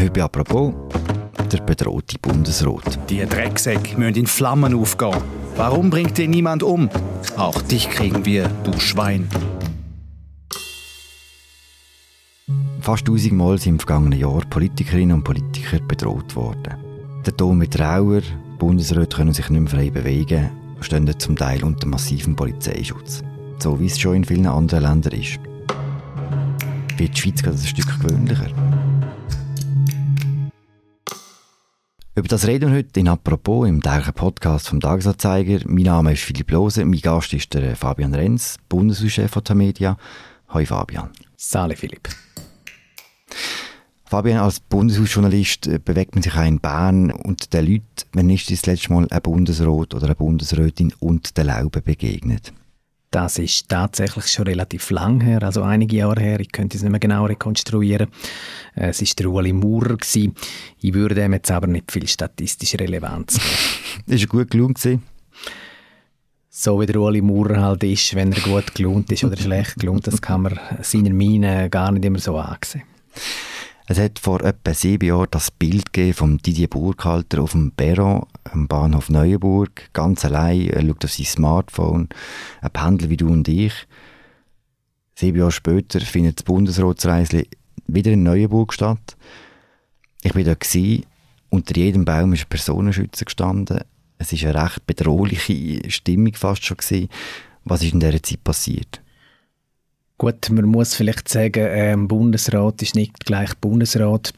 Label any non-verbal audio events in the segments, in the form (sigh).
Heute bei «Apropos» der bedrohte Bundesrat. Die Drecksäcke müssen in Flammen aufgehen. Warum bringt dir niemand um? Auch dich kriegen wir, du Schwein. Fast tausendmal sind im vergangenen Jahr Politikerinnen und Politiker bedroht worden. Der Ton mit Trauer, Bundesräte können sich nicht mehr frei bewegen und stehen zum Teil unter massivem Polizeischutz. So wie es schon in vielen anderen Ländern ist. Wird die Schweiz gerade ein Stück gewöhnlicher? Über das reden wir heute in «Apropos» im täglichen Podcast vom Tagesanzeiger. Mein Name ist Philipp Lose, mein Gast ist der Fabian Renz, Bundeshauschef von Media. Hallo Fabian. Sali Philipp. Fabian, als Bundeshausjournalist äh, bewegt man sich auch in Bern und den Leuten, wenn ist das letzte Mal ein Bundesrat oder eine Bundesrätin und der Laube begegnet? Das ist tatsächlich schon relativ lang her, also einige Jahre her. Ich könnte es nicht mehr genau rekonstruieren. Es war der Ueli Maurer. Gewesen. Ich würde dem jetzt aber nicht viel statistische Relevanz geben. (laughs) ist gut gelungen? So wie der Ueli Maurer halt ist, wenn er gut gelohnt ist oder schlecht gelohnt, das kann man seiner Miene gar nicht immer so ansehen. Es hat vor etwa sieben Jahren das Bild von Didier Burkhalter auf dem Perron am Bahnhof Neuenburg, ganz allein, er schaut auf sein Smartphone, ein Pendler wie du und ich. Sieben Jahre später findet das Bundesratsreisli wieder in Neuenburg statt. Ich war da gewesen, unter jedem Baum ist ein Personenschützer gestanden. Es war eine recht bedrohliche Stimmung fast schon gewesen. Was ist in dieser Zeit passiert? Gut, man muss vielleicht sagen, ähm, Bundesrat ist nicht gleich Bundesrat.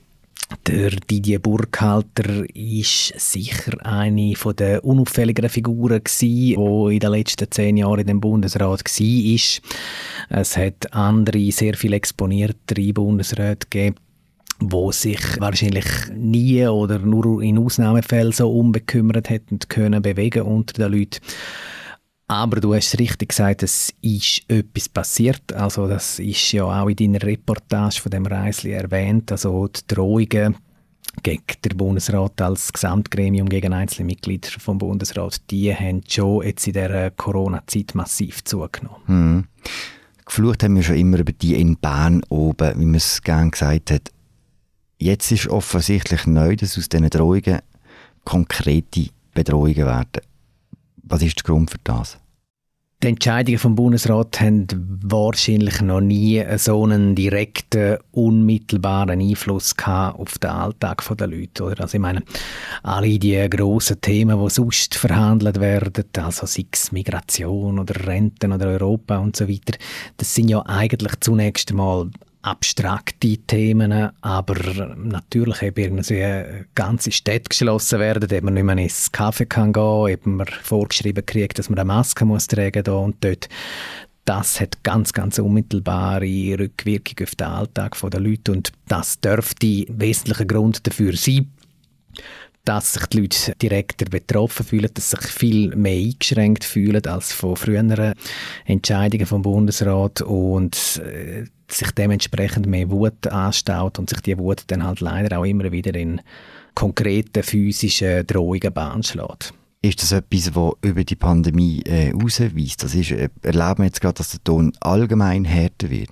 Der Didier Burkhalter ist sicher eine der unauffälligeren Figuren die in den letzten zehn Jahren in dem Bundesrat war. Es hat andere, sehr viel exponiertere Bundesräte gegeben wo sich wahrscheinlich nie oder nur in Ausnahmefällen so unbekümmert hätten können bewegen unter den Leuten. Aber du hast richtig gesagt, es ist etwas passiert. Also das ist ja auch in deiner Reportage von dem Reisli erwähnt. Also die Drohungen gegen den Bundesrat als Gesamtgremium gegen einzelne Mitglieder vom Bundesrat, die haben schon jetzt in der Corona-Zeit massiv zugenommen. Hm. Geflucht haben wir schon immer über die in Bern oben, wie man es gerne gesagt hat. Jetzt ist offensichtlich neu, dass aus diesen Drohungen konkrete Bedrohungen werden. Was ist der Grund für das? Die Entscheidungen vom Bundesrat haben wahrscheinlich noch nie so einen direkten, unmittelbaren Einfluss auf den Alltag der Leute. Oder? Also ich meine, alle die grossen Themen, die sonst verhandelt werden, also sei es Migration oder Renten oder Europa und so weiter, das sind ja eigentlich zunächst einmal abstrakte Themen, aber natürlich eben irgendwie ganze Städte geschlossen werden, eben man nicht mehr ins Kaffee kann gehen, eben man vorgeschrieben kriegt, dass man eine Maske muss tragen da und dort. Das hat ganz, ganz unmittelbare Rückwirkung auf den Alltag der Leute und das dürfte wesentlicher Grund dafür sein, dass sich die Leute direkter betroffen fühlen, dass sich viel mehr eingeschränkt fühlen als von früheren Entscheidungen vom Bundesrat und äh, sich dementsprechend mehr Wut anstaut und sich die Wut dann halt leider auch immer wieder in konkreten physischen Drohungen Bahn schlägt. Ist das etwas, was über die Pandemie äh, ausweist? Das ist, äh, erleben wir jetzt gerade, dass der Ton allgemein härter wird?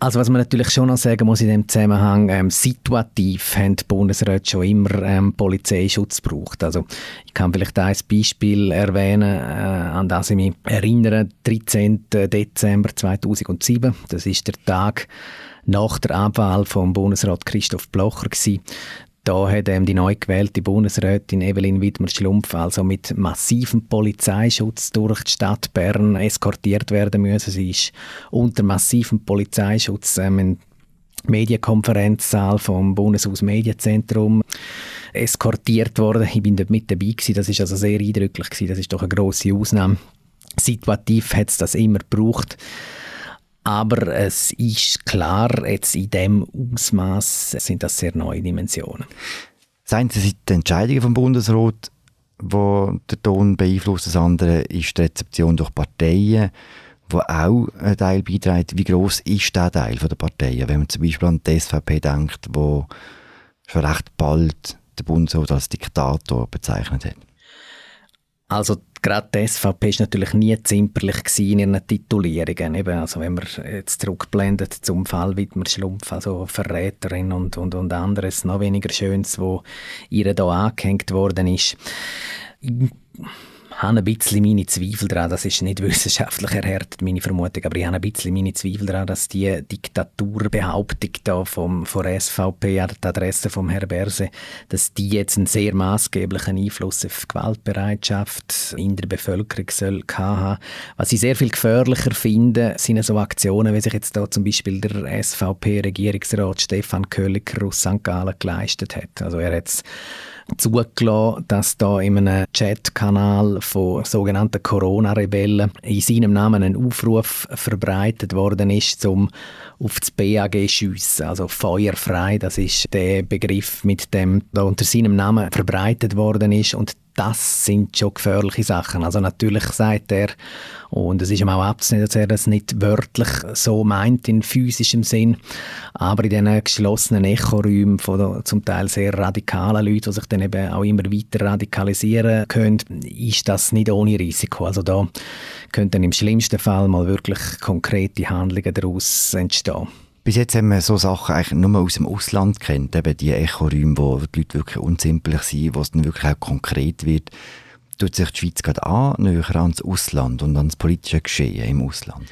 Also was man natürlich schon noch sagen muss in dem Zusammenhang, ähm, situativ haben die Bundesräte schon immer ähm, Polizeischutz gebraucht. Also ich kann vielleicht ein Beispiel erwähnen, äh, an das ich mich erinnere, 13. Dezember 2007, das ist der Tag nach der Abwahl vom Bundesrat Christoph Blocher gewesen. Da hat ähm, die neu gewählte Bundesrätin Evelyn Wittmer-Schlumpf also mit massivem Polizeischutz durch die Stadt Bern eskortiert werden müssen. Sie ist unter massivem Polizeischutz ähm, in Medienkonferenzsaal vom Bundeshaus Medienzentrum eskortiert worden. Ich bin dort mit dabei gewesen. Das ist also sehr eindrücklich gewesen. Das ist doch eine große Ausnahme. Situativ hat es das immer gebraucht. Aber es ist klar, jetzt in dem Ausmaß sind das sehr neue Dimensionen. Seien Sie die Entscheidungen vom Bundesrat, wo der Ton beeinflusst, das andere ist die Rezeption durch Parteien, wo auch ein Teil beiträgt. Wie groß ist der Teil der Parteien? Wenn man zum Beispiel an die SVP denkt, wo schon recht bald der Bundesrat als Diktator bezeichnet hat. Also gerade die SVP ist natürlich nie zimperlich in ihren Titulierungen. Eben, also wenn man jetzt zurückblendet zum Fall Wittmer Schlumpf, also Verräterin und, und, und anderes, noch weniger Schönes, wo ihr da angehängt worden ist habe ein bisschen meine Zweifel daran, das ist nicht (laughs) wissenschaftlich erhärtet, meine Vermutung, aber ich habe ein bisschen meine Zweifel daran, dass die Diktaturbehauptung da vom, von SVP an der Adresse vom Herrn Berse, dass die jetzt einen sehr maßgeblichen Einfluss auf die Gewaltbereitschaft in der Bevölkerung soll haben. Was ich sehr viel gefährlicher finde, sind so Aktionen, wie sich jetzt da zum Beispiel der SVP-Regierungsrat Stefan Köhliger aus St. Gallen geleistet hat. Also er hat zugelassen, dass da in einem Chatkanal von sogenannten Corona-Rebellen in seinem Namen ein Aufruf verbreitet worden ist, um auf das BAG schiessen, also feuerfrei. Das ist der Begriff, mit dem da unter seinem Namen verbreitet worden ist und das sind schon gefährliche Sachen. Also natürlich sagt er, und es ist ihm auch abzunehmen, dass er das nicht wörtlich so meint in physischem Sinn, aber in diesen geschlossenen Echoräumen von zum Teil sehr radikalen Leuten, die sich dann eben auch immer weiter radikalisieren können, ist das nicht ohne Risiko. Also da könnten im schlimmsten Fall mal wirklich konkrete Handlungen daraus entstehen. Bis jetzt haben wir so Sachen eigentlich nur aus dem Ausland kennt, eben die Echoräume, wo die Leute wirklich unsimpelig sind, wo es dann wirklich auch konkret wird. Tut sich die Schweiz gerade an, näher ans Ausland und ans politische Geschehen im Ausland?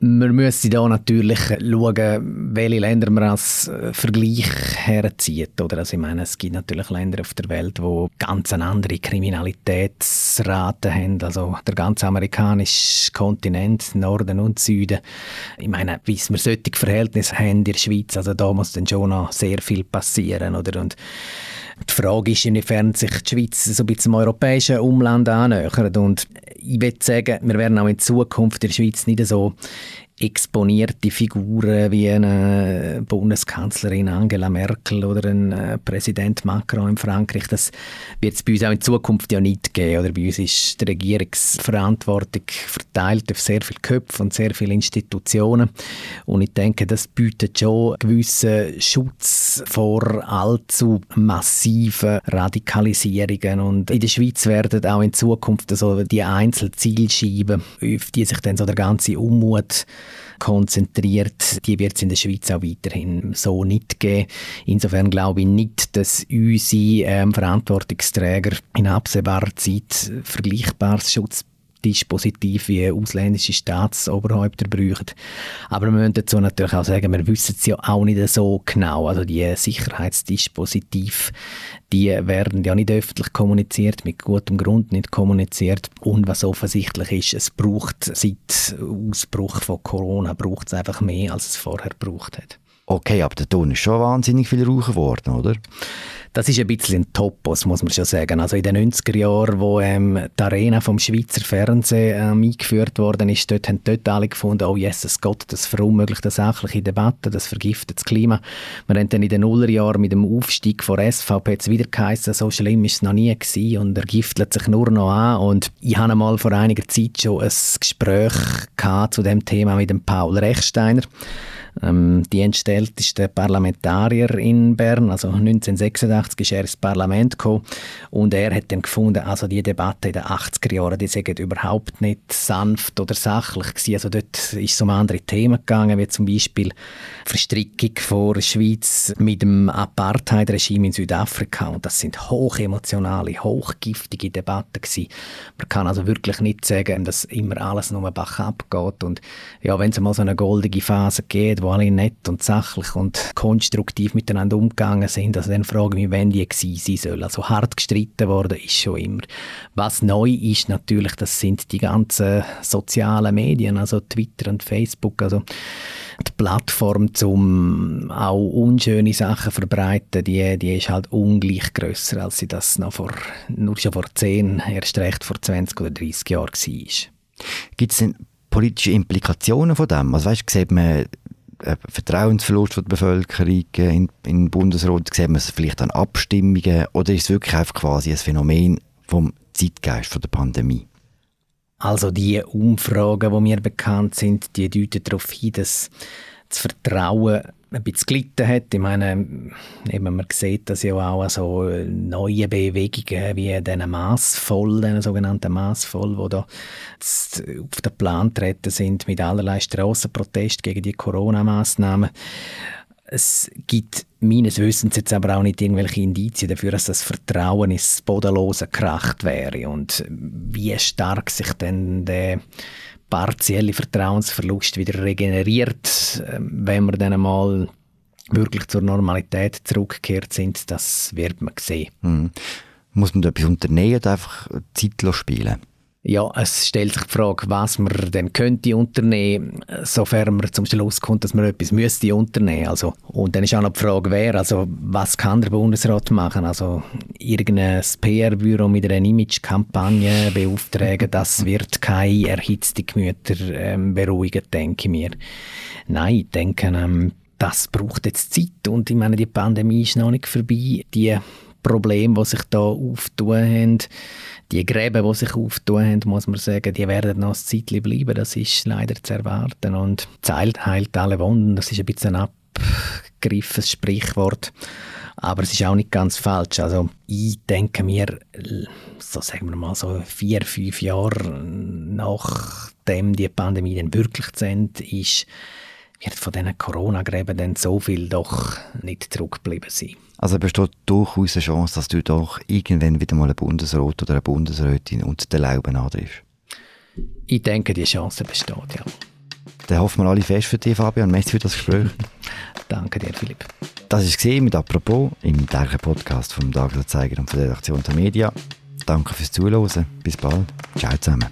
Man müsste da natürlich schauen, welche Länder man als äh, Vergleich herzieht. Oder? Also ich meine, es gibt natürlich Länder auf der Welt, die ganz andere Kriminalitätsrate haben. Also der ganze amerikanische Kontinent, Norden und Süden. Ich meine, bis wir solche Verhältnisse haben in der Schweiz, also da muss dann schon noch sehr viel passieren. Oder? Und die Frage ist, inwiefern sich die Schweiz so ein bisschen dem europäischen Umland annähert. Und ich würde sagen, wir werden auch in Zukunft in der Schweiz nicht so exponierte Figuren wie eine Bundeskanzlerin Angela Merkel oder ein äh, Präsident Macron in Frankreich, das wird es bei uns auch in Zukunft ja nicht geben. Oder bei uns ist die Regierungsverantwortung verteilt auf sehr viele Köpfe und sehr viele Institutionen. Und ich denke, das bietet schon einen gewissen Schutz vor allzu massiven Radikalisierungen. Und in der Schweiz werden auch in Zukunft also die Einzelzielscheiben, auf die sich dann so der ganze Unmut konzentriert. Die wird es in der Schweiz auch weiterhin so nicht geben. Insofern glaube ich nicht, dass unsere ähm, Verantwortungsträger in absehbarer Zeit vergleichbares Schutz Dispositiv wie ausländische Staatsoberhäupter brauchen. Aber wir müssen dazu natürlich auch sagen, wir wissen es ja auch nicht so genau. Also die Sicherheitsdispositiv, die werden ja nicht öffentlich kommuniziert, mit gutem Grund nicht kommuniziert. Und was offensichtlich ist, es braucht seit Ausbruch von Corona braucht es einfach mehr, als es vorher gebraucht hat. Okay, aber der Ton ist schon wahnsinnig viel raucher geworden, oder? Das ist ein bisschen ein Topos, muss man schon sagen. Also in den 90er Jahren, wo ähm, die Arena vom Schweizer Fernsehen ähm, eingeführt worden ist, dort haben dort alle gefunden, oh Jesus Gott, das verunmöglicht eine sachliche Debatte, das vergiftet das Klima. Wir haben dann in den Nullerjahren mit dem Aufstieg von SVP jetzt wieder geheißen, so schlimm ist es noch nie gewesen und er giftelt sich nur noch an. Und ich hatte mal vor einiger Zeit schon ein Gespräch zu dem Thema mit dem Paul Rechsteiner ähm, die entstellteste Parlamentarier in Bern, also 1986 ist er ins Parlament gekommen und er hat dann gefunden, also die Debatte in den 80er Jahren, die sind überhaupt nicht sanft oder sachlich gewesen. Also dort ist es um andere Themen gegangen, wie zum Beispiel Verstrickung von der Schweiz mit dem Apartheid-Regime in Südafrika und das sind hochemotionale, hochgiftige Debatten gewesen. Man kann also wirklich nicht sagen, dass immer alles nur Bach abgeht und ja, wenn es mal so eine goldige Phase geht, wo alle nett und sachlich und konstruktiv miteinander umgegangen sind. Also dann frage ich mich, wenn die gewesen sein sollen. Also hart gestritten worden ist schon immer. Was neu ist natürlich, das sind die ganzen sozialen Medien, also Twitter und Facebook, also die Plattform zum auch unschöne Sachen verbreiten, die, die ist halt ungleich grösser, als sie das noch vor, nur schon vor 10, erst recht vor 20 oder 30 Jahren war. Gibt es denn politische Implikationen von dem? Also weißt, sieht man Vertrauensverlust von der Bevölkerung in, in den Bundesrat? Sieht man es vielleicht an Abstimmungen? Oder ist es wirklich einfach quasi ein Phänomen vom Zeitgeist von der Pandemie? Also die Umfragen, die mir bekannt sind, die deuten darauf hin, dass das Vertrauen ein bisschen gelitten hat. Ich meine, eben, man sieht das ja auch so neue Bewegungen wie diesen Massvoll, den sogenannten Massvoll, die da auf den Plan treten sind mit allerlei Strassenprotest gegen die Corona-Massnahmen. Es gibt meines Wissens jetzt aber auch nicht irgendwelche Indizien dafür, dass das Vertrauen ins Bodenlose kracht wäre und wie stark sich denn der partielle Vertrauensverlust wieder regeneriert, ähm, wenn wir dann einmal wirklich zur Normalität zurückgekehrt sind, das wird man sehen. Mhm. Muss man da etwas unternehmen oder einfach zeitlos spielen? Ja, es stellt sich die Frage, was man denn könnte unternehmen, sofern man zum Schluss kommt, dass man etwas müsste unternehmen. Also, und dann ist auch noch die Frage, wer, also was kann der Bundesrat machen? Also irgendein PR-Büro mit einer Image-Kampagne beauftragen, das wird keine erhitzten Gemüter ähm, beruhigen, denke ich mir. Nein, ich denke, ähm, das braucht jetzt Zeit und ich meine, die Pandemie ist noch nicht vorbei. Die Probleme, die sich da auftun haben, die Gräben, die sich auftun haben, muss man sagen, die werden noch ein Zeitchen bleiben. Das ist leider zu erwarten. Und Zeit heilt alle Wunden. Das ist ein bisschen ein abgegriffenes Sprichwort. Aber es ist auch nicht ganz falsch. Also ich denke mir, so sagen wir mal so vier, fünf Jahre nachdem die Pandemie dann wirklich zu Ende ist, wird von diesen Corona-Gräben dann so viel doch nicht zurückgeblieben sein. Also besteht durchaus eine Chance, dass du doch irgendwann wieder mal einen Bundesrat oder eine Bundesrätin unter den Lauben antriffst? Ich denke, die Chance besteht, ja. Dann hoffen wir alle fest für dich, Fabian. Merci für das Gespräch. (laughs) Danke dir, Philipp. Das war mit «Apropos» im täglichen Podcast vom Tagesanzeiger und von der Redaktion der Media. Danke fürs Zuhören. Bis bald. Ciao zusammen.